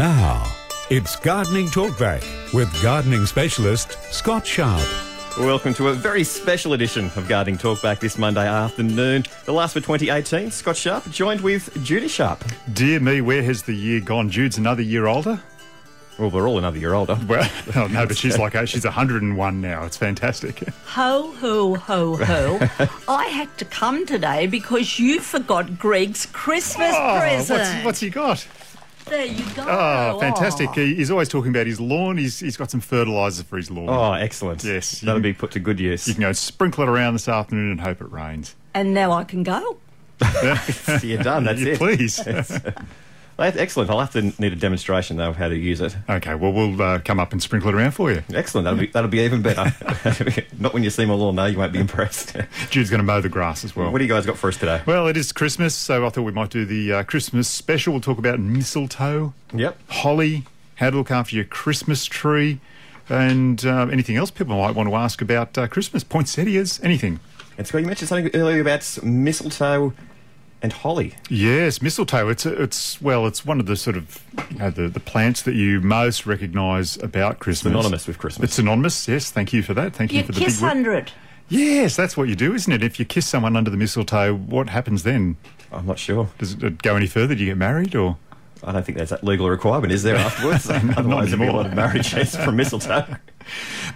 Now, it's Gardening Talkback with gardening specialist Scott Sharp. Welcome to a very special edition of Gardening Talkback this Monday afternoon. The last for 2018, Scott Sharp, joined with Judy Sharp. Dear me, where has the year gone? Jude's another year older. Well, we're all another year older. Well, oh, no, but she's like she's 101 now. It's fantastic. Ho, ho, ho, ho. I had to come today because you forgot Greg's Christmas Oh, present. what's, what's he got? There you go. Oh, fantastic! Oh. He's always talking about his lawn. He's he's got some fertiliser for his lawn. Oh, excellent. Yes, That'll you- be put to good use. You can go sprinkle it around this afternoon and hope it rains. And now I can go. You're done, that's You it. Please. That's excellent. I'll have to need a demonstration, though, of how to use it. okay, well, we'll uh, come up and sprinkle it around for you. Excellent. That'll be, that'll be even better. Not when you see my lawn, no, you won't be impressed. Jude's going to mow the grass as well. what do you guys got for us today? well, it is Christmas, so I thought we might do the uh, Christmas special. We'll talk about mistletoe. Yep. holly, how to look after your Christmas tree, and um, anything else people might want to ask about uh, Christmas, poinsettias, anything. And Scott, you mentioned something earlier about mistletoe and holly. Yes, mistletoe. It's it's well, it's one of the sort of you know the, the plants that you most recognise about Christmas. Synonymous with Christmas. It's synonymous. Yes, thank you for that. Thank you, You for the kiss big word. under it. Yes, that's what you do, isn't it? If you kiss someone under the mistletoe, what happens then? I'm not sure. Does it go any further? Do you get married or? I don't think there's that legal requirement, is there, afterwards? Otherwise, there'd be a anymore. lot of marriages from mistletoe.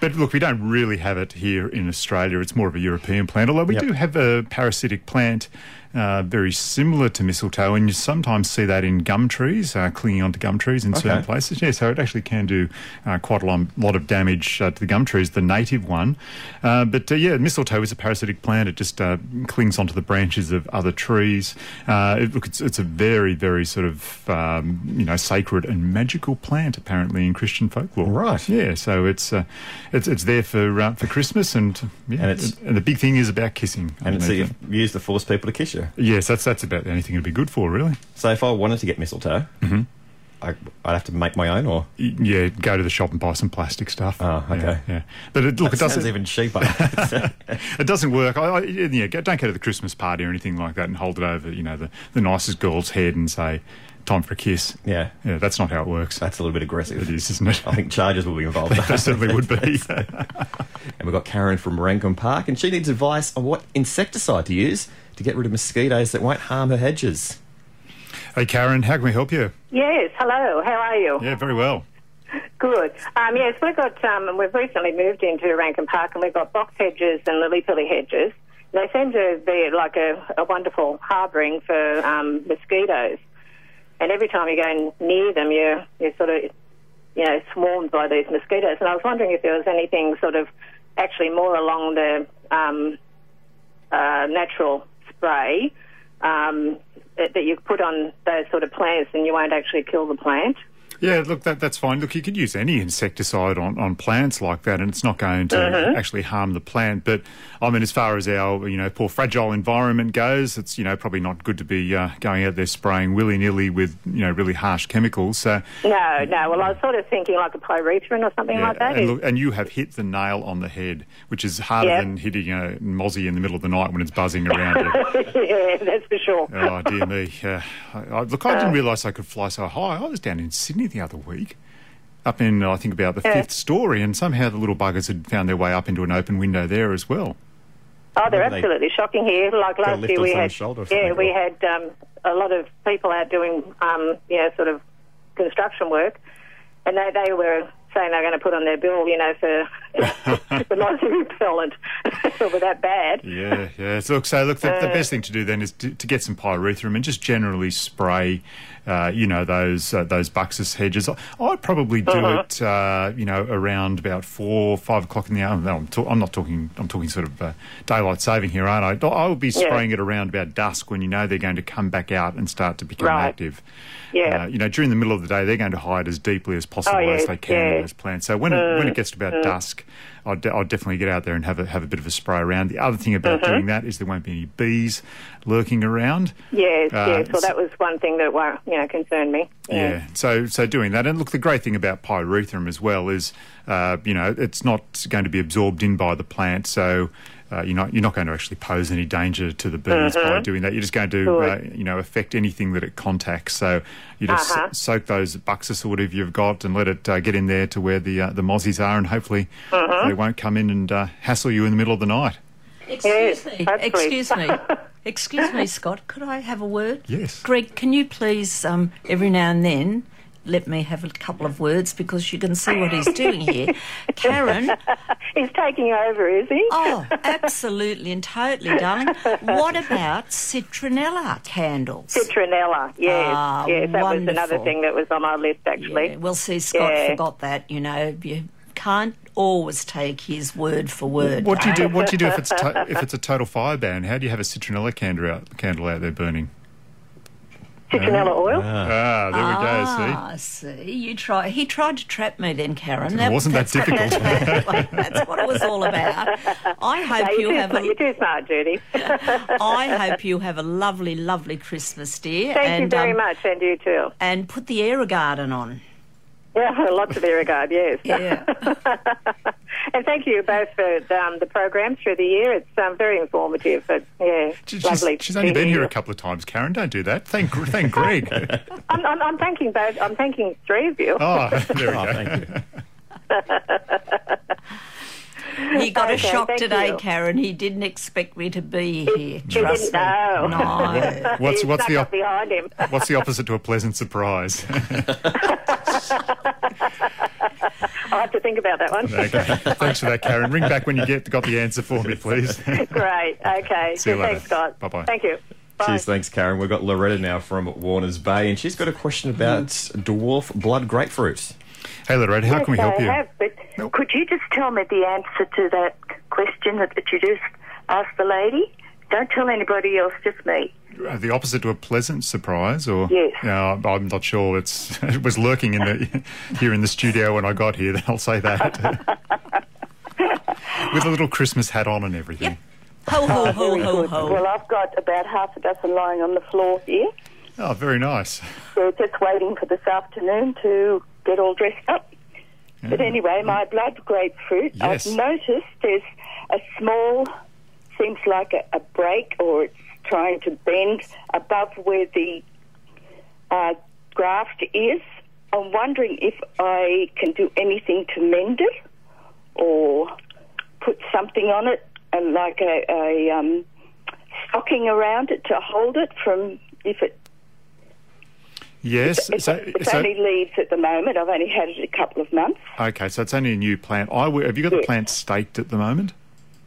But look, we don't really have it here in Australia. It's more of a European plant, although we Yep. do have a parasitic plant uh, very similar to mistletoe, and you sometimes see that in gum trees, uh, clinging onto gum trees in certain places. Yeah, so it actually can do uh, quite a lot, lot of damage uh, to the gum trees, the native one. Uh, but uh, yeah, mistletoe is a parasitic plant. It just uh, clings onto the branches of other trees. Uh, it, look, it's, it's a very, very sort of um, you know sacred and magical plant apparently in Christian folklore. Right. Yeah, so it's uh, it's it's there for uh, for Christmas, and yeah, And it's- and the big thing is about kissing. And so you use to force people to kiss you. Yes, that's that's about the only thing it'd be good for, really. So if I wanted to get mistletoe, mm-hmm. I, I'd have to make my own, or Yeah, go to the shop and buy some plastic stuff. Oh, okay. Yeah, yeah. but it, look, that it doesn't sounds even cheaper. it doesn't work. I, I, yeah, don't go to the Christmas party or anything like that and hold it over, you know, the, the nicest girl's head and say, "Time for a kiss." yeah, Yeah, that's not how it works. that's a little bit aggressive. It is, isn't it? I think charges will be involved. There certainly would be. And we've got Karen from Rankin Park, and she needs advice on what insecticide to use to get rid of mosquitoes that won't harm her hedges. hey, Karen, how can we help you? Yes, hello. How are you? Yeah, very well. Good. Um, yes, we've got. Um, we've recently moved into Rankin Park, and we've got box hedges and lily pilly hedges. They seem to be like a, a wonderful harbouring for um, mosquitoes. And every time you go near them, you're you're sort of you know swarmed by these mosquitoes. And I was wondering if there was anything sort of actually more along the um, uh, natural spray um, that, you put on those sort of plants, and you won't actually kill the plant. Yeah, look, that, that's fine. Look, you could use any insecticide on, on plants like that, and it's not going to Mm-hmm. actually harm the plant. But I mean, as far as our you know poor fragile environment goes, it's you know probably not good to be uh, going out there spraying willy nilly with you know really harsh chemicals. So No, no. Well, I was sort of thinking like a pyrethrin or something yeah, like that. and, look, and you have hit the nail on the head, which is harder Yeah. than hitting a mozzie in the middle of the night when it's buzzing around you. yeah, that's for sure. Oh dear me! Uh, I, I, look, I didn't realise I could fly so high. I was down in Sydney the other week, up in I think about the Yeah. fifth story, and somehow the little buggers had found their way up into an open window there as well. Oh, they're They- absolutely shocking here. Like last year, we had yeah, we or- had um, a lot of people out doing um, you know sort of construction work, and they they were saying they're going to put on their bill, you know, for for not to repellent for that bad. Yeah, yeah. So look, so look, the, the best thing to do then is to, to get some pyrethrum and just generally spray, uh, you know, those uh, those Buxus hedges. I, I'd probably do Uh-huh. it, uh, you know, around about four, five o'clock in the hour. No, I'm, ta- I'm not talking. I'm talking sort of uh, daylight saving here, aren't I? I'll be spraying it around about dusk when you know they're going to come back out and start to become Right. active. Yeah. Uh, you know, during the middle of the day, they're going to hide as deeply as possible Oh, as they can in those plants. So when it, when it gets to about dusk, I'll, de- I'll definitely get out there and have a have a bit of a spray around. The other thing about doing that is there won't be any bees lurking around. Yes, Uh, yes. Well, that was one thing that you know concerned me. Yeah. So so doing that, and look, the great thing about pyrethrum as well is, uh, you know, it's not going to be absorbed in by the plant. So uh, you're not you're not going to actually pose any danger to the bees by doing that. You're just going to uh, you know affect anything that it contacts. So you just Uh-huh. soak those buxus or whatever you've got and let it uh, get in there to where the uh, the mozzies are, and hopefully they won't come in and uh, hassle you in the middle of the night. Excuse Yes, me. Excuse me. Excuse me, Scott. Could I have a word? Yes. Greg, can you please, um, every now and then, let me have a couple of words because you can see what he's doing here. Karen, He's taking over, is he? oh, absolutely and totally, darling. What about citronella candles? Citronella, yes, Ah, yes, that was another thing that was on my list actually. Yeah, well, see, Scott Yeah. forgot that. You know, you can't always take his word for word. What do you do? What do you do if it's to- if it's a total fire ban? How do you have a citronella candle out candle out there burning? Citronella oil. Ah, there we go. Ah, see, you try. He tried to trap me then, Karen. It wasn't that difficult. that's what it was all about. I hope you you're, have smart, a. you're too smart, Judy. I hope you have a lovely, lovely Christmas, dear. Thank and, you very um, much, and you too. And put the air garden on. Yeah, lots of regard, yes. Yeah. and thank you both for um, the program through the year. It's um, very informative. But, yeah, She's, lovely. she's only been hear here a couple of times, Karen. Don't do that. Thank, thank Greg. I'm, I'm, I'm thanking both. I'm thanking three of you. oh, there we Oh, go. Thank you. He got a shock today, you. Karen. He didn't expect me to be here. You Trust didn't know. No. What's what's the op- behind him. what's the opposite to a pleasant surprise? I'll have to think about that one. okay. Thanks for that, Karen. Ring back when you get got the answer for me, please. Great. Okay. See you later. Thanks, Scott. Bye-bye. Thank you. Bye. Cheers, thanks, Karen. We've got Loretta now from Warners Bay, and she's got a question about mm. dwarf blood grapefruit. hey, Loretta, how can we help I you? have, but could you just tell me the answer to that question that, that you just asked the lady? Don't tell anybody else, just me. Uh, the opposite to a pleasant surprise, or Yes. Yeah, I'm not sure. It's it was lurking in the here in the studio when I got here. I'll say that. With a little Christmas hat on and everything. Ho, ho, ho, ho, ho. Well, I've got about half a dozen lying on the floor here. Oh, very nice. They're just waiting for this afternoon to get all dressed up. But anyway, my blood grapefruit, Yes. I've noticed there's a small, seems like a, a break or it's trying to bend above where the uh, graft is. I'm wondering if I can do anything to mend it or put something on it and like a, a um, stocking around it to hold it from if it Yes. it's, So, it's so only leaves at the moment. I've only had it a couple of months. okay, so it's only a new plant. I would, have you got the plant staked at the moment?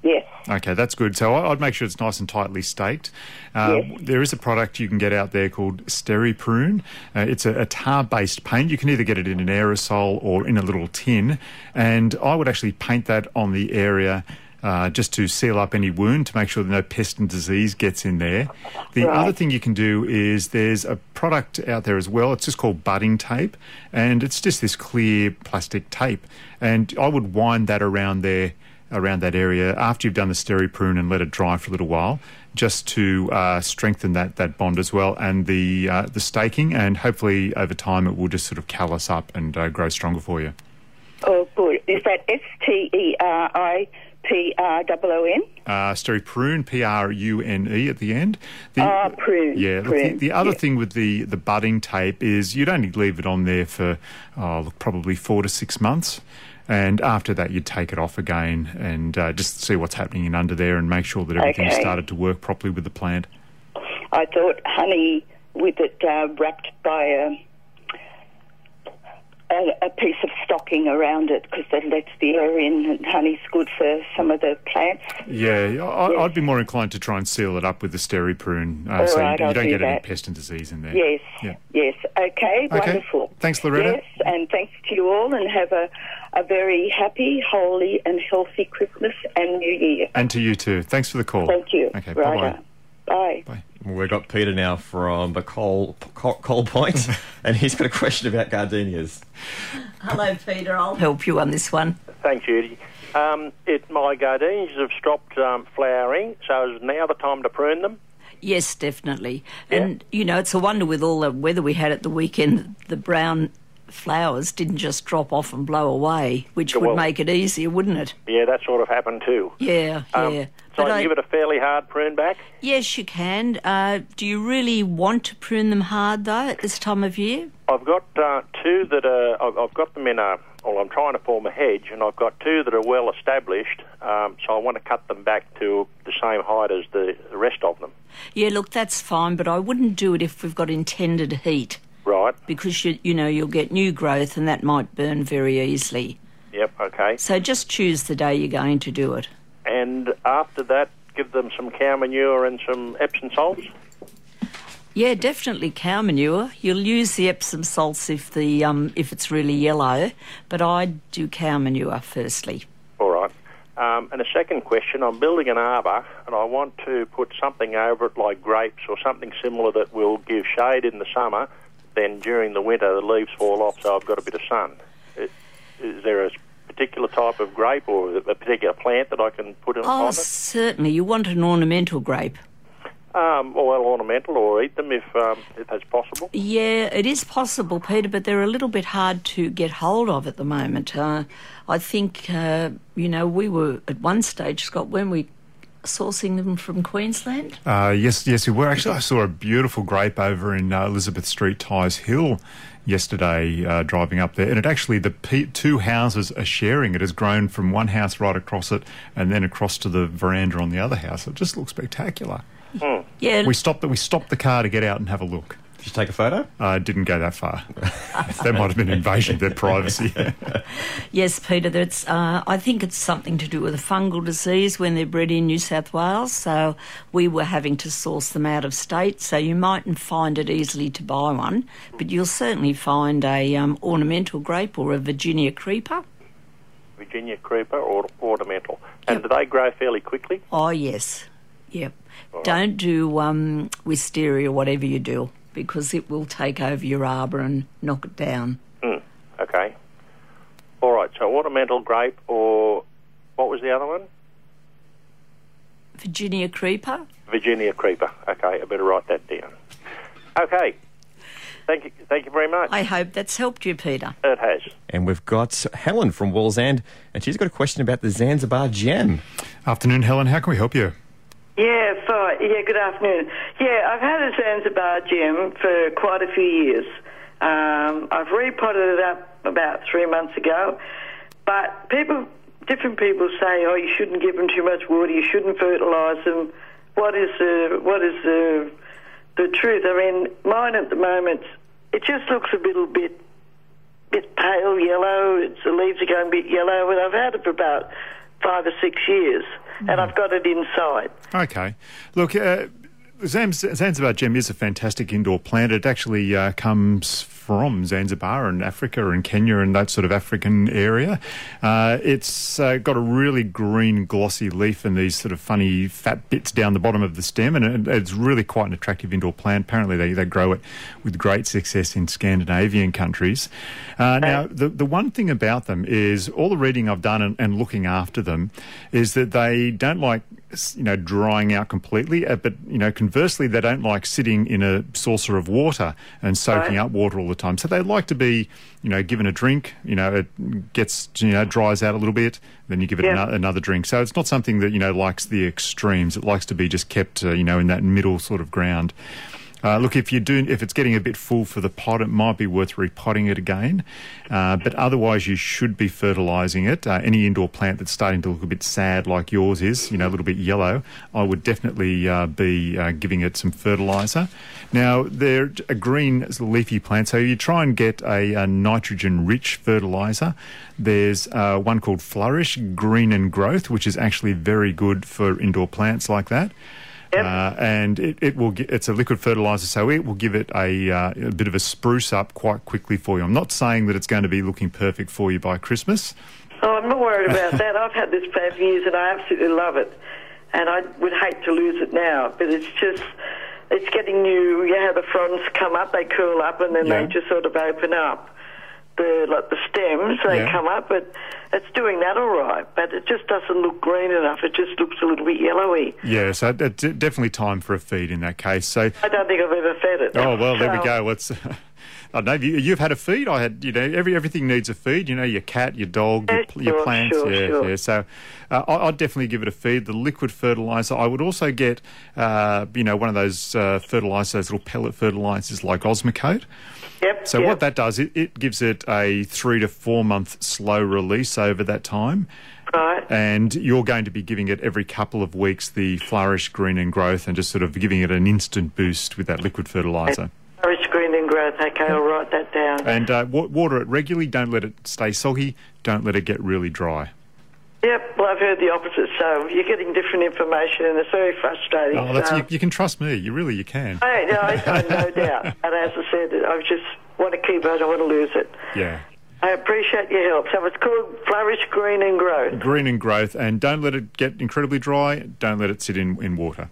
Yes. Okay, that's good. So I- I'd make sure it's nice and tightly staked. Uh, Yes. There is a product you can get out there called Steriprune. Uh, it's a, a tar-based paint. You can either get it in an aerosol or in a little tin. And I would actually paint that on the area uh, just to seal up any wound to make sure that no pest and disease gets in there. The Right. other thing you can do is there's a product out there as well. It's just called budding tape, and it's just this clear plastic tape. And I would wind that around there around that area after you've done the steri-prune and let it dry for a little while, just to uh, strengthen that, that bond as well, and the uh, the staking, and hopefully over time it will just sort of callus up and uh, grow stronger for you. Oh, good. Is that S T E R I P R O O N? Uh, steri-prune, P-R-U-N-E at the end. The, Ah, prune, Yeah. Look, the, the other yeah. thing with the, the budding tape is you'd only leave it on there for, oh, look, probably four to six months. And after that, you'd take it off again and uh, just see what's happening in under there and make sure that everything Okay. started to work properly with the plant. I thought honey with it uh, wrapped by a, a, a piece of stocking around it because that lets the air in, and honey's good for some of the plants. Yeah, I, I'd be more inclined to try and seal it up with the steri-prune uh, so right, you, you don't do get any pest and disease in there. Yes, Yeah. yes. Okay, wonderful. Thanks, Loretta. Yes, and thanks to you all, and have a, a very happy, holy, and healthy Christmas and New Year. And to you too. Thanks for the call. Thank you. Okay, Righto. bye-bye. Bye. We've got Peter now from the Coal, Coal, Coal Point, and he's got a question about gardenias. Hello, Peter. I'll help you on this one. Thanks, Judy. Um, it, my gardenias have stopped um, flowering, so is now the time to prune them? Yes, definitely. And, you know, it's a wonder with all the weather we had at the weekend, the brown flowers didn't just drop off and blow away, which would well- make it easier, wouldn't it? Yeah, that sort of happened too. Yeah, Um, yeah. So But I give it a fairly hard prune back. yes, you can. Uh, do you really want to prune them hard though at this time of year? I've got uh, two that are. I've, I've got them in a. Well, I'm trying to form a hedge, and I've got two that are well established. Um, so I want to cut them back to the same height as the rest of them. Yeah, look, that's fine, but I wouldn't do it if we've got intended heat Right. because you you know you'll get new growth and that might burn very easily. Yep. Okay. So just choose the day you're going to do it. And after that, give them some cow manure and some Epsom salts. Yeah, definitely cow manure. You'll use the Epsom salts if the um, if it's really yellow, but I'd do cow manure firstly. All right. Um, and a second question: I'm building an arbour, and I want to put something over it, like grapes or something similar that will give shade in the summer. Then during the winter, the leaves fall off, so I've got a bit of sun. Is, is there a particular type of grape or a particular plant that I can put in Oh, certainly. You want an ornamental grape. Um, well, ornamental, or eat them if um, if that's possible. Yeah, it is possible, Peter, but they're a little bit hard to get hold of at the moment. Uh, I think, uh, you know, we were at one stage, Scott, when we sourcing them from Queensland. Uh, yes, yes, we were. Actually, I saw a beautiful grape over in uh, Elizabeth Street, Tighes Hill, yesterday, uh, driving up there. And it actually, the pe- two houses are sharing. It has grown from one house right across it and then across to the veranda on the other house. It just looks spectacular. Yeah, We stopped, the, we stopped the car to get out and have a look. Did you take a photo? Uh, didn't go that far. that might have been invasion of their privacy. Yes, Peter, that's. Uh, I think it's something to do with a fungal disease when they're bred in New South Wales. So we were having to source them out of state. So you mightn't find it easily to buy one, but you'll certainly find a um, ornamental grape or a Virginia creeper. Virginia creeper or ornamental. And Yep. do they grow fairly quickly? Oh yes, yep. Don't do um, wisteria, whatever you do, because it will take over your arbour and knock it down. Hmm. Okay. All right. So ornamental grape or what was the other one? Virginia creeper. Virginia creeper. Okay, I better write that down. Okay. Thank you. Thank you very much. I hope that's helped you, Peter. it has. And we've got Helen from Wallsend, and she's got a question about the Zanzibar gem. Afternoon, Helen. How can we help you? Yeah, fine. Yeah, good afternoon. Yeah, I've had a Zanzibar gem for quite a few years. Um, I've repotted it up about three months ago, but people, different people say, oh, you shouldn't give them too much water, you shouldn't fertilise them. What is the what is the the truth? I mean, mine at the moment, it just looks a little bit bit pale yellow. It's the leaves are going a bit yellow, and I've had it for about five or six years, and I've got it inside. Okay. Look, uh, Zanzibar gem is a fantastic indoor plant. It actually uh, comes from Zanzibar and Africa and Kenya and that sort of African area. Uh, it's uh, got a really green, glossy leaf and these sort of funny fat bits down the bottom of the stem, and it, it's really quite an attractive indoor plant. Apparently, they, they grow it with great success in Scandinavian countries. Uh, now, the, the one thing about them is all the reading I've done and, and looking after them is that they don't like you know drying out completely, uh, but you know conversely they don't like sitting in a saucer of water and soaking Right. up water all the time. So they like to be you know given a drink. You know it gets you know dries out a little bit, then you give it Yeah. ano- another drink. So it's not something that you know likes the extremes. It likes to be just kept uh, you know in that middle sort of ground. Uh, look, if you do, if it's getting a bit full for the pot, it might be worth repotting it again. Uh, but otherwise, you should be fertilising it. Uh, any indoor plant that's starting to look a bit sad, like yours is, you know, a little bit yellow, I would definitely uh, be uh, giving it some fertiliser. Now, they're a green leafy plant, so you try and get a, a nitrogen-rich fertiliser. There's uh, one called Flourish Green and Growth, which is actually very good for indoor plants like that. Uh, and it, it will get, it's a liquid fertilizer, so it will give it a, uh, a bit of a spruce up quite quickly for you. I'm not saying that it's going to be looking perfect for you by Christmas. Oh, I'm not worried about that. I've had this plant for years and I absolutely love it. And I would hate to lose it now, but it's just, it's getting new. You know the fronds come up, they curl up, and then Yeah. they just sort of open up. The like the stems, they Yeah. come up, but it's doing that all right. But it just doesn't look green enough. It just looks a little bit yellowy. Yeah, so it's definitely time for a feed in that case. So I don't think I've ever fed it. Oh well, there we go. Let's. I don't know. You, you've had a feed. I had, you know, every everything needs a feed. You know, your cat, your dog, your, Yeah, your sure, plants. sure, yeah, sure. yeah. So, uh, I, I'd definitely give it a feed. The liquid fertilizer. I would also get, uh, you know, one of those uh, fertilizers, those little pellet fertilizers like Osmocote. Yep. So yep. what that does, it, it gives it a three to four month slow release over that time. Right. And you're going to be giving it every couple of weeks the flourish, green and growth, and just sort of giving it an instant boost with that liquid fertilizer. Forest green and growth. Okay, I'll write that down. And uh, water it regularly. Don't let it stay soggy. Don't let it get really dry. Yep. Well, I've heard the opposite. So you're getting different information, and it's very frustrating. Oh, that's, you, you can trust me. You really you can. Hey, no, I, I no doubt. And as I said, I just want to keep it. I don't want to lose it. Yeah. I appreciate your help. So it's called Flourish Green and Growth. Green and growth, and don't let it get incredibly dry. Don't let it sit in, in water.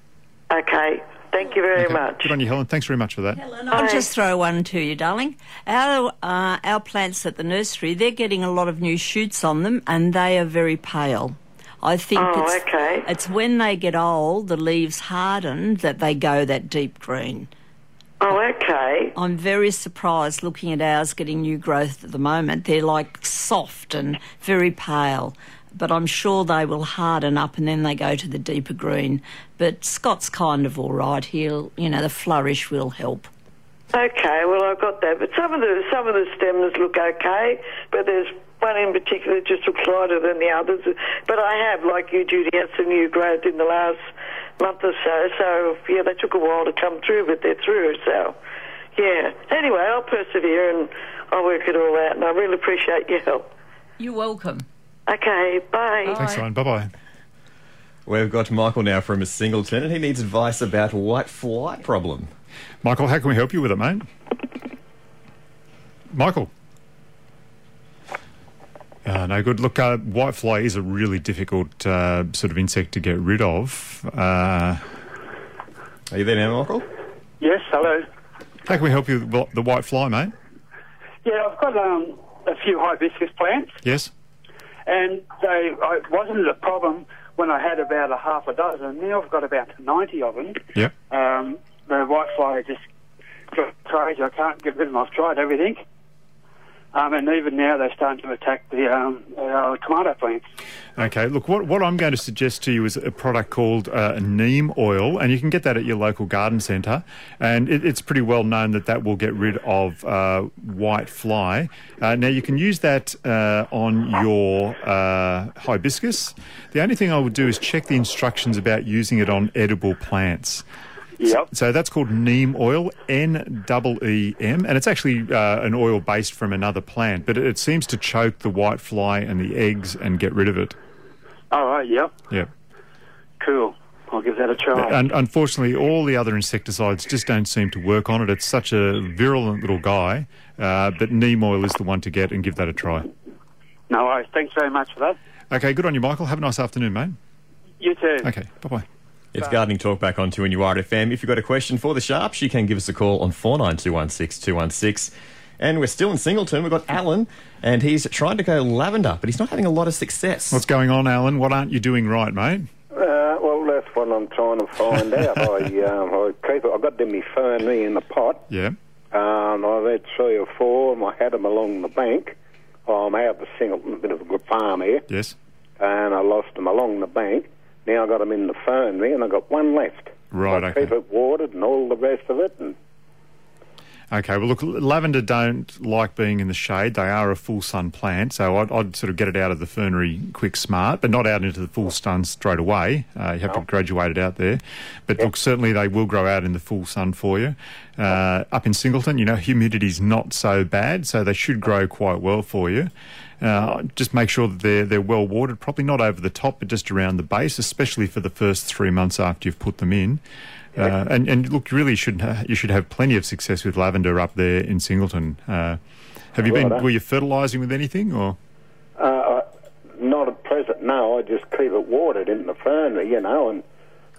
Okay. Thank you very Okay. much. Good on you, Helen. Thanks very much for that. Helen, I'll just throw one to you, darling. Our uh, our plants at the nursery, they're getting a lot of new shoots on them, and they are very pale. I think Oh, it's, okay. it's when they get old, the leaves harden, that they go that deep green. Oh, okay. I'm very surprised looking at ours getting new growth at the moment. They're like soft and very pale, but I'm sure they will harden up and then they go to the deeper green. But Scott's kind of all right. He'll, you know, the flourish will help. Okay, well I've got that, but some of the some of the stems look okay, but there's one in particular that just looks lighter than the others. But I have, like you, Judy, had some new growth in the last month or so. So yeah, they took a while to come through, but they're through. So yeah. Anyway, I'll persevere and I'll work it all out, and I really appreciate your help. You're welcome. Okay, bye. Thanks, Ryan. Bye bye. We've got Michael now from a Singleton, and he needs advice about a white fly problem. Michael, how can we help you with it, mate? Michael. Uh, no good. Look, uh, whitefly is a really difficult uh, sort of insect to get rid of. Uh, Are you there now, Michael? Yes, hello. how can we help you with the white fly, mate? Yeah, I've got um, a few hibiscus plants, Yes? And they I, wasn't a problem when I had about a half a dozen. Now I've got about 90 of them. Yep. Um, the whitefly just got crazy. I can't get rid of them. I've tried everything. Um, and even now they're starting to attack the um, our tomato plants. Okay, look, what, what I'm going to suggest to you is a product called uh, neem oil, and you can get that at your local garden centre. And it, it's pretty well known that that will get rid of uh, white fly. Uh, now, you can use that uh, on your uh, hibiscus. The only thing I would do is check the instructions about using it on edible plants. Yep. So that's called neem oil, N E E M, and it's actually uh, an oil based from another plant, but it, it seems to choke the white fly and the eggs and get rid of it. All right, yep. Yeah. Cool. I'll give that a try. And unfortunately, all the other insecticides just don't seem to work on it. It's such a virulent little guy, uh, but neem oil is the one to get and give that a try. no worries. Thanks very much for that. Okay, good on you, Michael. Have a nice afternoon, mate. You too. Okay, bye bye. It's Gardening Talk back on 2 FM. If you've got a question for the Sharps, you can give us a call on 49216216. 216. And we're still in Singleton. We've got Alan, and he's trying to go lavender, but he's not having a lot of success. What's going on, Alan? What aren't you doing right, mate? Uh, well, that's what I'm trying to find out. I, um, I keep it. I've got them me ferny in the pot. Yeah. Um, I've had three or four, and I had them along the bank. I'm out the Singleton, a bit of a good farm here, Yes. and I lost them along the bank. Now I've got them in the ferny, and I've got one left. Right, I okay. keep it watered and all the rest of it, and Okay, well, look, lavender don't like being in the shade. They are a full sun plant, so I'd, I'd sort of get it out of the fernery quick smart, but not out into the full sun straight away. Uh, you have to graduate it out there. But look, certainly they will grow out in the full sun for you. Uh, up in Singleton, you know, humidity's not so bad, so they should grow quite well for you. Uh, just make sure that they're they're well watered, probably not over the top, but just around the base, especially for the first three months after you've put them in. Uh, and, and look, you really should ha- you should have plenty of success with lavender up there in Singleton. Uh, have you been? Were you fertilising with anything or? uh, not at present. No, I just keep it watered in the fernery, you know, and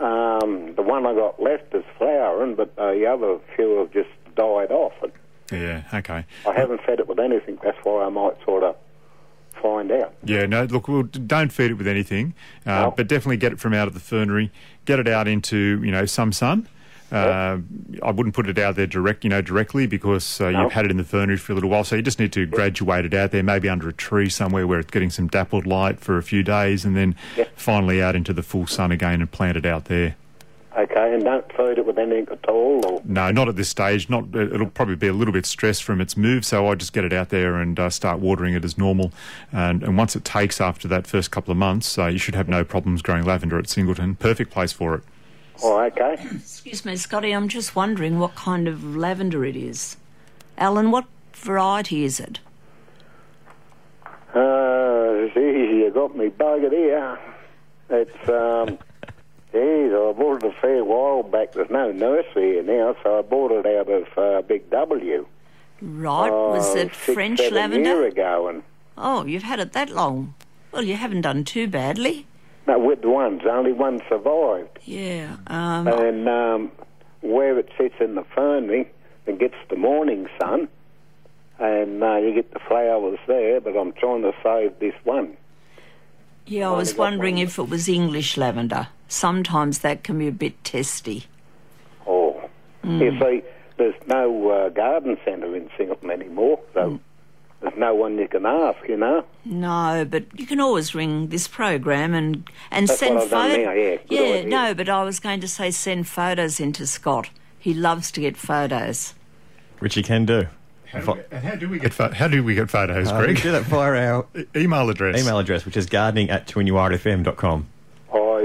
um, the one I got left is flowering, but uh, the other few have just died off. And Yeah. Okay. I haven't fed it with anything. That's why I might sort of find out. Yeah. No. Look, well, don't feed it with anything, uh, No. but definitely get it from out of the fernery. Get it out into you know some sun. Uh, I wouldn't put it out there direct, you know, directly because uh, No. you've had it in the fernery for a little while. So you just need to graduate it out there, maybe under a tree somewhere where it's getting some dappled light for a few days, and then Yep. finally out into the full sun again and plant it out there. Okay, and don't feed it with anything at all. Or No, not at this stage. Not. uh, It'll probably be a little bit stressed from its move, so I just get it out there and uh, start watering it as normal. And, and once it takes after that first couple of months, uh, you should have no problems growing lavender at Singleton. Perfect place for it. oh, okay. Excuse me, Scotty, I'm just wondering what kind of lavender it is. Alan, what variety is it? Uh, geez, you got me buggered here. It's, um, geez, I bought it a fair while back. There's no nursery here now, so I bought it out of uh, Big W. Right, was uh, it six, French seven lavender? year ago, and Oh, you've had it that long. Well, you haven't done too badly. no, with the ones, only one survived. Yeah. Um, And um, where it sits in the fernery, it gets the morning sun, and uh, you get the flowers there. But I'm trying to save this one. yeah, I was wondering one. if it was English lavender. Sometimes that can be a bit testy. Oh, you see, there's no uh, garden centre in Singleton anymore, so there's no one you can ask. You know. No, but you can always ring this program and and That's send what I've done photos. yeah. Good yeah, idea. no, but I was going to say send photos into Scott. He loves to get photos. Which he can do. How do we, and how do we get pho- how do we get photos, Uh, we do that via our E- email address. email address, which is gardening at 2nurfm.com.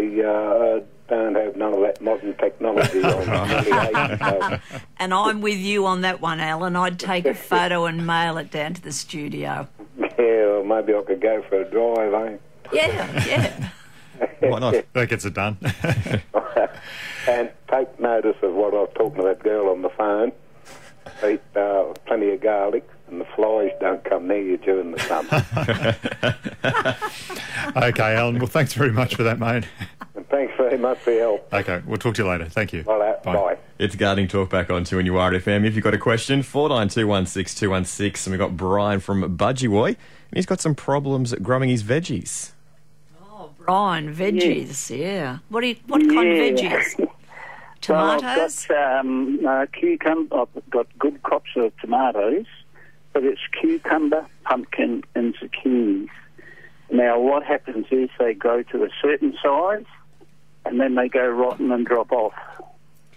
I uh, don't have none of that modern technology on my so And I'm with you on that one, Alan. I'd take a photo and mail it down to the studio. yeah, well, maybe I could go for a drive, eh? Yeah, yeah. Why not? That gets it done. and take notice of what I was talking to that girl on the phone. Eat uh, plenty of garlic, and the flies don't come near you during the summer. okay, Alan. Well, thanks very much for that, mate. and thanks very much for your help. Okay, we'll talk to you later. Thank you. Well, uh, bye. It's Gardening Talk back on 2NUR FM. If you've got a question, 49216216. And we've got Brian from Budgewoi. And he's got some problems growing his veggies. Oh, Brian, veggies, yeah. What you, what kind of veggies? Tomatoes? Well, I've got um, uh, cucumber. I've got good crops of tomatoes, but it's cucumber, pumpkin, and zucchinis. Now, what happens is they grow to a certain size, and then they go rotten and drop off.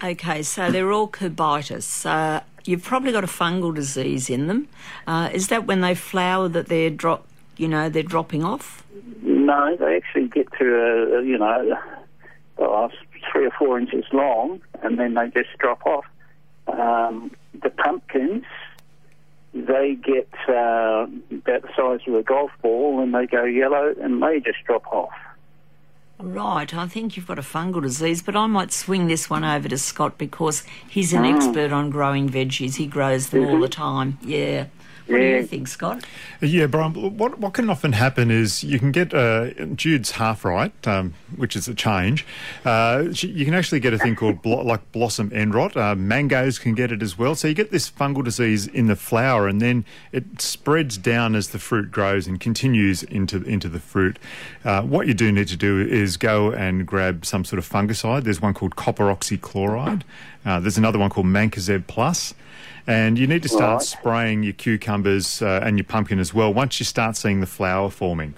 Okay, so they're all cucurbits. Uh, you've probably got a fungal disease in them. Uh, is that when they flower that they're drop, you know, they're dropping off? No, they actually get to a, a you know, uh, three or four inches long, and then they just drop off. Um, the pumpkins, they get uh, about the size of a golf ball, and they go yellow, and they just drop off. Right, I think you've got a fungal disease, but I might swing this one over to Scott because he's an expert on growing veggies. He grows them all the time. Yeah. What do you think, Scott? Yeah, Brian. What what can often happen is you can get uh, Jude's half right, um, which is a change. Uh, you can actually get a thing called blo- like blossom end rot. Uh, mangoes can get it as well. So you get this fungal disease in the flower, and then it spreads down as the fruit grows and continues into into the fruit. Uh, what you do need to do is go and grab some sort of fungicide. There's one called copper oxychloride. Uh, there's another one called Mancozeb Plus. And you need to start Right. spraying your cucumbers uh, and your pumpkin as well once you start seeing the flower forming.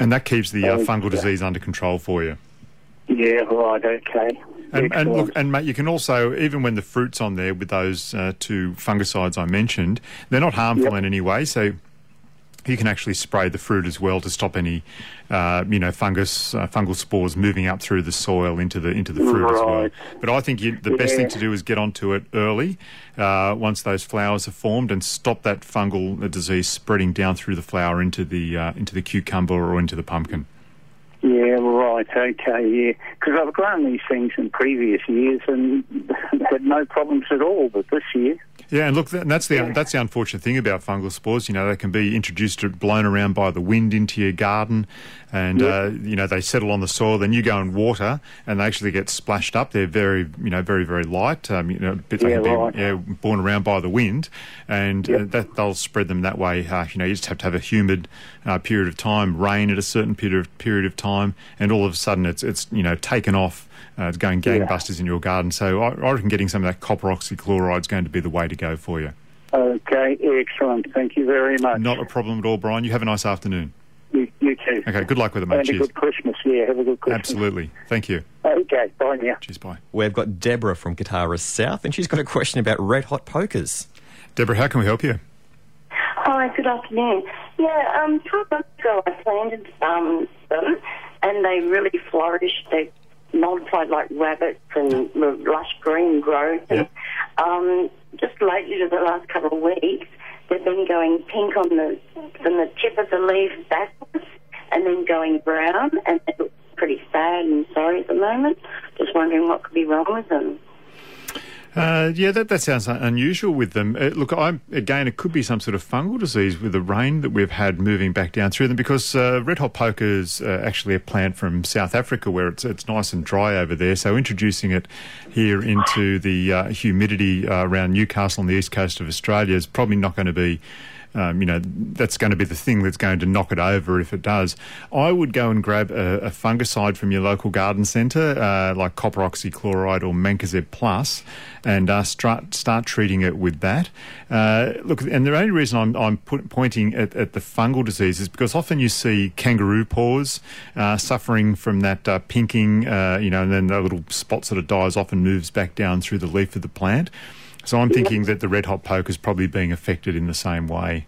And that keeps the uh, fungal disease under control for you. Yeah, right, okay. And, and look, and mate, you can also, even when the fruit's on there with those uh, two fungicides I mentioned, they're not harmful Yep. in any way. So you can actually spray the fruit as well to stop any, uh, you know, fungus, uh, fungal spores moving up through the soil into the into the fruit as well. But I think you, the best thing to do is get onto it early, uh, once those flowers are formed, and stop that fungal uh, disease spreading down through the flower into the uh, into the cucumber or into the pumpkin. Yeah, right, okay, yeah. Because I've grown these things in previous years and had no problems at all, but this year, Yeah, and look, that, that's the that's the unfortunate thing about fungal spores. You know, they can be introduced, or blown around by the wind into your garden, and uh, you know they settle on the soil. Then you go and water, and they actually get splashed up. They're very, you know, very very light. Um, you know, a bit Yeah, right. yeah, borne around by the wind, and uh, that they'll spread them that way. Uh, you know, you just have to have a humid uh, period of time, rain at a certain period of, period of time. time, and all of a sudden it's it's you know taken off. Uh, it's going gangbusters in your garden. So I, I reckon getting some of that copper oxychloride is going to be the way to go for you. Okay, excellent. Thank you very much. Not a problem at all, Brian. You have a nice afternoon. You, you too. Okay, good luck with it, mate. And a good Christmas. Yeah, have a good Christmas. Absolutely. Thank you. Okay, bye now. Cheers, bye. We've got Deborah from Kotara South, and she's got a question about red hot pokers. Deborah, how can we help you? Hi, good afternoon. Yeah, um, 12 months ago I planted um, them and they really flourished. They multiplied like rabbits and lush green growth. And, um, just lately, to the last couple of weeks, they've been going pink on the from the tip of the leaf backwards and then going brown and they look pretty sad and sorry at the moment. Just wondering what could be wrong with them. Uh, yeah, that, that sounds unusual with them. Uh, look, I, again, it could be some sort of fungal disease with the rain that we've had moving back down through them because uh, red hot poker is uh, actually a plant from South Africa where it's, it's nice and dry over there. So introducing it here into the uh, humidity uh, around Newcastle on the east coast of Australia is probably not going to be um, you know, that's going to be the thing that's going to knock it over if it does. I would go and grab a, a fungicide from your local garden centre, uh, like copper oxychloride or Mancozeb Plus, and uh, start, start treating it with that. Uh, look, and the only reason I'm, I'm put, pointing at, at the fungal disease is because often you see kangaroo paws uh, suffering from that uh, pinking, uh, you know, and then the little spot sort of dies off and moves back down through the leaf of the plant. So I'm thinking that the red hot poker is probably being affected in the same way.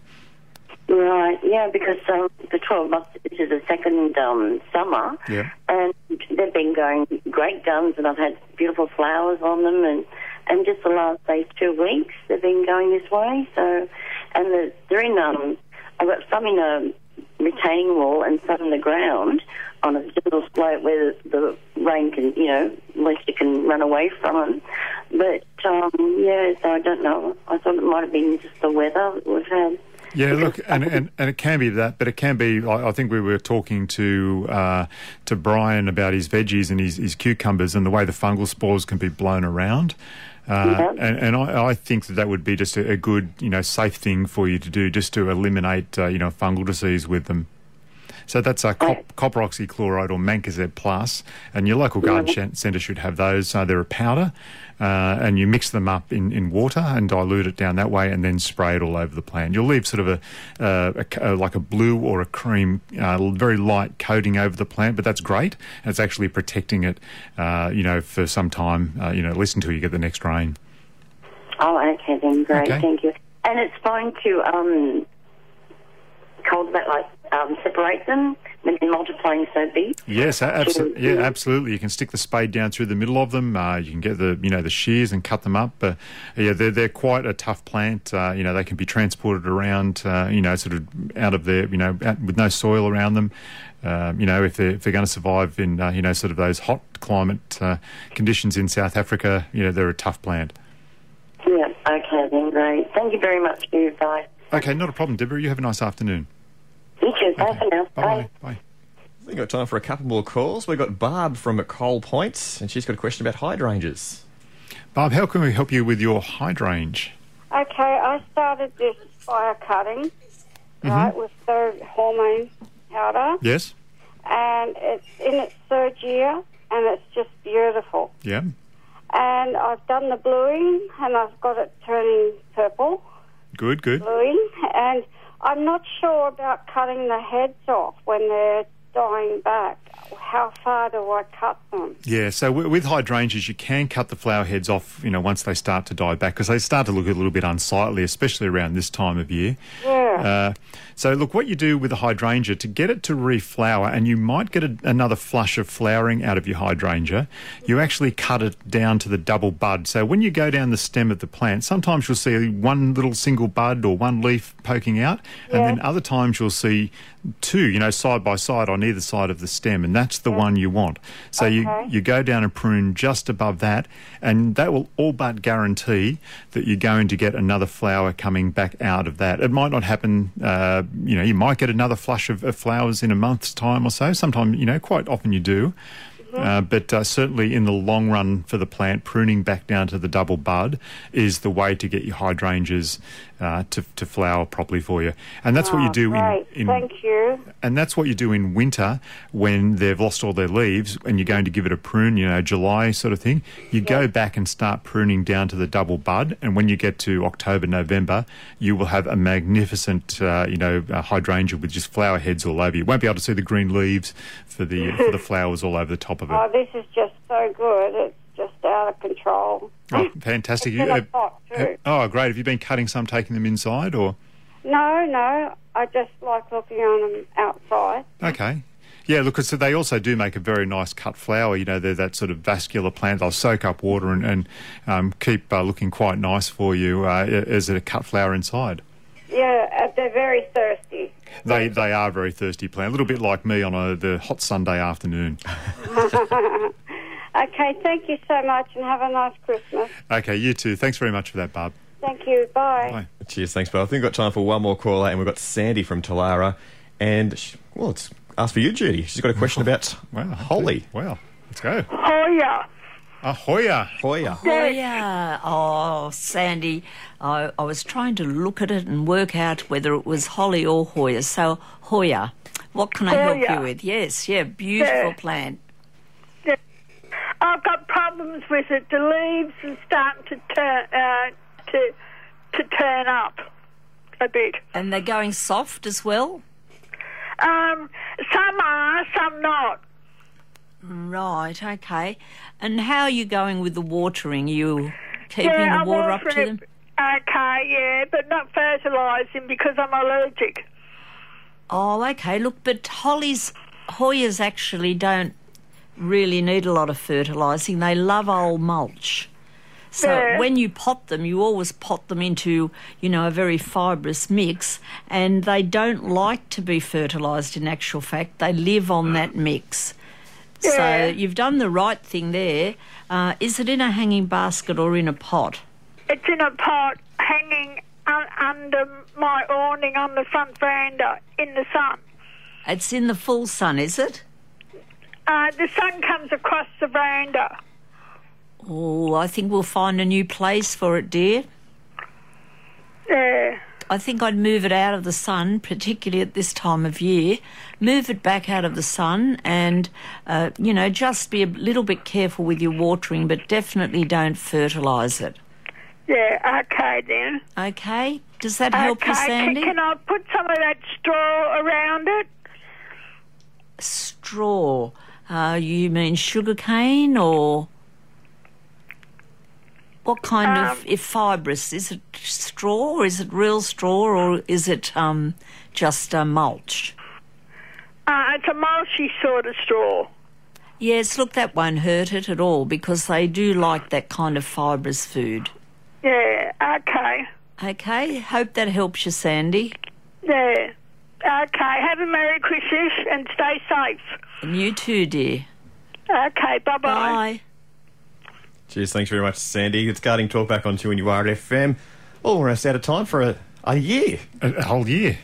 Right, yeah, because um, the 12 months into the second um, summer, Yeah. and they've been going great guns, and I've had beautiful flowers on them, and and just the last say two weeks they've been going this way. So, and the, they're in um, I've got some in a retaining wall and some in the ground on a little slope where the, rain can, you know, it can run away from them. But um, yeah, so I don't know. I thought it might have been just the weather we've had. Yeah, look, and, and, and it can be that, but it can be. I, I think we were talking to uh, to Brian about his veggies and his, his cucumbers and the way the fungal spores can be blown around. Uh, And, and I, I think that that would be just a, a good, you know, safe thing for you to do, just to eliminate, uh, you know, fungal disease with them. So that's a cop, copper oxychloride or Mancozeb Plus, and your local garden sh- centre should have those. Uh, they're a powder, uh, and you mix them up in, in water and dilute it down that way, and then spray it all over the plant. You'll leave sort of a, uh, a c- uh, like a blue or a cream, uh, very light coating over the plant, but that's great. It's actually protecting it, uh, you know, for some time. Uh, you know, at least until you get the next rain. Oh, okay then, great, Okay. thank you. And it's fine to um, cultivate, like um, separate them when they're multiplying so big. Yes, a- abso- yeah, absolutely. You can stick the spade down through the middle of them. Uh, you can get the you know the shears and cut them up. But yeah, they're they're quite a tough plant. Uh, you know, they can be transported around. Uh, you know, sort of out of there. You know, out, with no soil around them. Um, you know, if they're if they're going to survive in uh, you know sort of those hot climate uh, conditions in South Africa, you know, they're a tough plant. Yeah, okay then, great. Thank you very much for your advice. Okay, not a problem, Deborah. You have a nice afternoon. You too. Bye for now. Bye. Bye. We've got time for a couple more calls. We've got Barb from Coal Point, and she's got a question about hydrangeas. Barb, how can we help you with your hydrangea? Okay, I started this fire cutting, mm-hmm. right, with the hormone powder, Yes. and it's in its third year, and it's just beautiful. Yeah. And I've done the bluing, and I've got it turning purple, Good. Good. bluing, and I'm not sure about cutting the heads off when they're dying back. How far do I cut them? Yeah, so with hydrangeas, you can cut the flower heads off, you know, once they start to die back because they start to look a little bit unsightly, especially around this time of year. Yeah. Uh, so, look, what you do with a hydrangea to get it to reflower, and you might get a, another flush of flowering out of your hydrangea, you actually cut it down to the double bud. So, when you go down the stem of the plant, sometimes you'll see one little single bud or one leaf poking out, and then other times you'll see two, you know, side by side on either side of the stem, and that's the one you want. So, you, you go down and prune just above that, and that will all but guarantee that you're going to get another flower coming back out of that. It might not happen, uh, you know, you might get another flush of, of flowers in a month's time or so. Sometimes, you know, quite often you do. Uh, but uh, certainly in the long run for the plant, pruning back down to the double bud is the way to get your hydrangeas uh, to, to flower properly for you. And that's what you Oh, do in, in Thank you. and that's what you do in winter when they've lost all their leaves and you're going to give it a prune, you know, July sort of thing. You go back and start pruning down to the double bud. And when you get to October, November, you will have a magnificent, uh, you know, hydrangea with just flower heads all over you. You won't be able to see the green leaves for the, for the flowers all over the top of it. Oh, this is just so good. It's just out of control. Oh, fantastic. You- pot too. oh, great. Have you been cutting some, taking them inside or? No, no. I just like looking on them outside. Okay. Yeah, look, so they also do make a very nice cut flower. You know, they're that sort of vascular plant. They'll soak up water and, and um, keep uh, looking quite nice for you uh, as a cut flower inside. Yeah, uh, they're very thirsty. They they are very thirsty plant, a little bit like me on a, the hot Sunday afternoon. okay, thank you so much and have a nice Christmas. Okay, you too. Thanks very much for that, Barb. Thank you. Bye. Bye. Cheers, thanks, Bill. I think we've got time for one more caller, and we've got Sandy from Telarah. And, she, well, it's asked for you, Judy. She's got a question oh, about Wow. Holly. Wow. Let's go. Hoya. Ahoya. Hoya. Hoya. yeah. Oh, Sandy, I, I was trying to look at it and work out whether it was Holly or Hoya. So, Hoya, what can I help you with? Yes, yeah, beautiful Yeah. plant. I've got problems with it. The leaves are starting to turn uh, to to turn up a bit. And they're going soft as well? Um, some are, some not. Right, okay. And how are you going with the watering? You keeping yeah, the water up to them? Okay, yeah, but not fertilising because I'm allergic. Oh, okay. Look, but hollies, Hoyas actually don't really need a lot of fertilising. They love old mulch. So Yeah. when you pot them, you always pot them into, you know, a very fibrous mix, and they don't like to be fertilised. In actual fact, they live on that mix. Yeah. So you've done the right thing there. Uh, is it in a hanging basket or in a pot? It's in a pot hanging un- under my awning on the front veranda in the sun. It's in the full sun, is it? Uh, the sun comes across the veranda. Oh, I think we'll find a new place for it, dear. Yeah. I think I'd move it out of the sun, particularly at this time of year. Move it back out of the sun and, uh, you know, just be a little bit careful with your watering, but definitely don't fertilise it. Yeah, okay then. Okay? Does that help okay, you, can- Sandy? Can, I put some of that straw around it? Straw. Uh, you mean sugar cane or. What kind Um, of if fibrous? Is it straw or is it real straw or is it um, just a mulch? Uh, it's a mulchy sort of straw. Yes, look, that won't hurt it at all because they do like that kind of fibrous food. Yeah, okay. Okay, hope that helps you, Sandy. Yeah. Okay, have a Merry Christmas and stay safe. And you too, dear. Okay, bye-bye. Bye. Cheers, thanks very much, Sandy. It's Guarding Talk back on 2NUR FM. Well, we're almost out of time for a, a year. A, a whole year.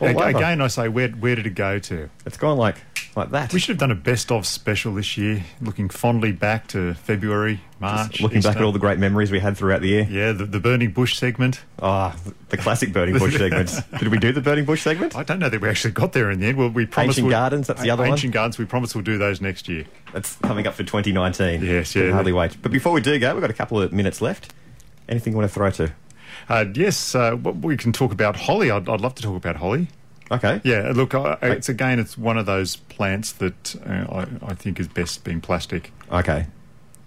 Ag- Again, I say, where, where did it go to? It's gone like like that. We should have done a best of special this year, looking fondly back to February, March. Looking back at all the great memories we had throughout the year. Yeah, the, the burning bush segment. Ah, the classic burning bush segment. Did we do the burning bush segment? I don't know that we actually got there in the end. Well, we promised Ancient we'll- Gardens, that's the other one. Ancient Gardens. We promised we'll do those next year. That's coming up for 2019. Yes, Can yeah. hardly wait. But before we do go, we've got a couple of minutes left. Anything you want to throw to? Uh, yes, uh, we can talk about holly. I'd, I'd love to talk about holly. Okay. Yeah, look, I, it's again, it's one of those plants that uh, I, I think is best being plastic. Okay.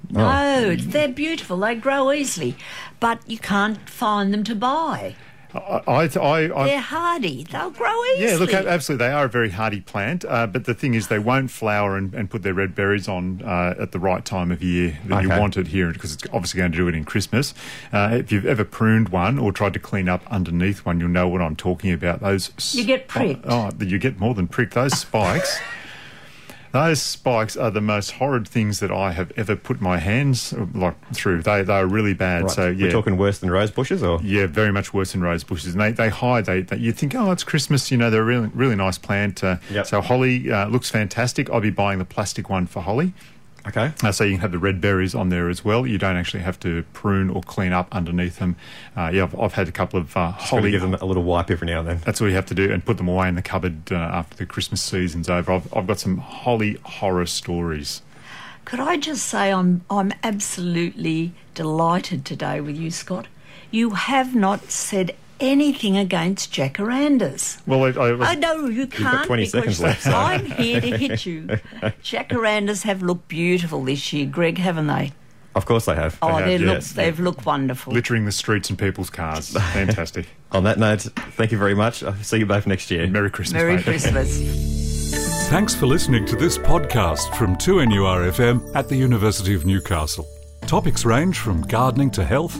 No, they're beautiful. They grow easily, but you can't find them to buy. I, I, I, They're hardy. They'll grow easily. yeah, look, a- absolutely, they are a very hardy plant. Uh, but the thing is, they won't flower and, and put their red berries on uh, at the right time of year that you want it here, because it's obviously going to do it in Christmas. Uh, if you've ever pruned one or tried to clean up underneath one, you'll know what I'm talking about. Those You get pricked. Oh, you get more than pricked. Those spikes. Those spikes are the most horrid things that I have ever put my hands like through. They they are really bad. Right. So yeah, We're talking worse than rose bushes, or yeah, very much worse than rose bushes. And they, they hide. They, they you think, oh, it's Christmas. You know, they're a really really nice plant. Uh, Yep. So holly uh, looks fantastic. I'll be buying the plastic one for holly. Okay. Uh, so you can have the red berries on there as well. You don't actually have to prune or clean up underneath them. Uh, yeah, I've, I've had a couple of uh, Just holly. give them a little wipe every now and then. That's all you have to do, and put them away in the cupboard uh, after the Christmas season's over. I've, I've got some holly horror stories. Could I just say I'm I'm absolutely delighted today with you, Scott. You have not said anything against jacarandas. Well, I, I was, Oh no, you can't. 20 because seconds left, so- I'm here to hit you. Jacarandas have looked beautiful this year, Greg, haven't they? Of course they have. Oh, have, they look, yes. they've looked wonderful. littering the streets and people's cars. Fantastic. On that note, thank you very much. I'll see you both next year. Merry Christmas, Merry mate. Christmas. Thanks for listening to this podcast from 2NURFM at the University of Newcastle. Topics range from gardening to health,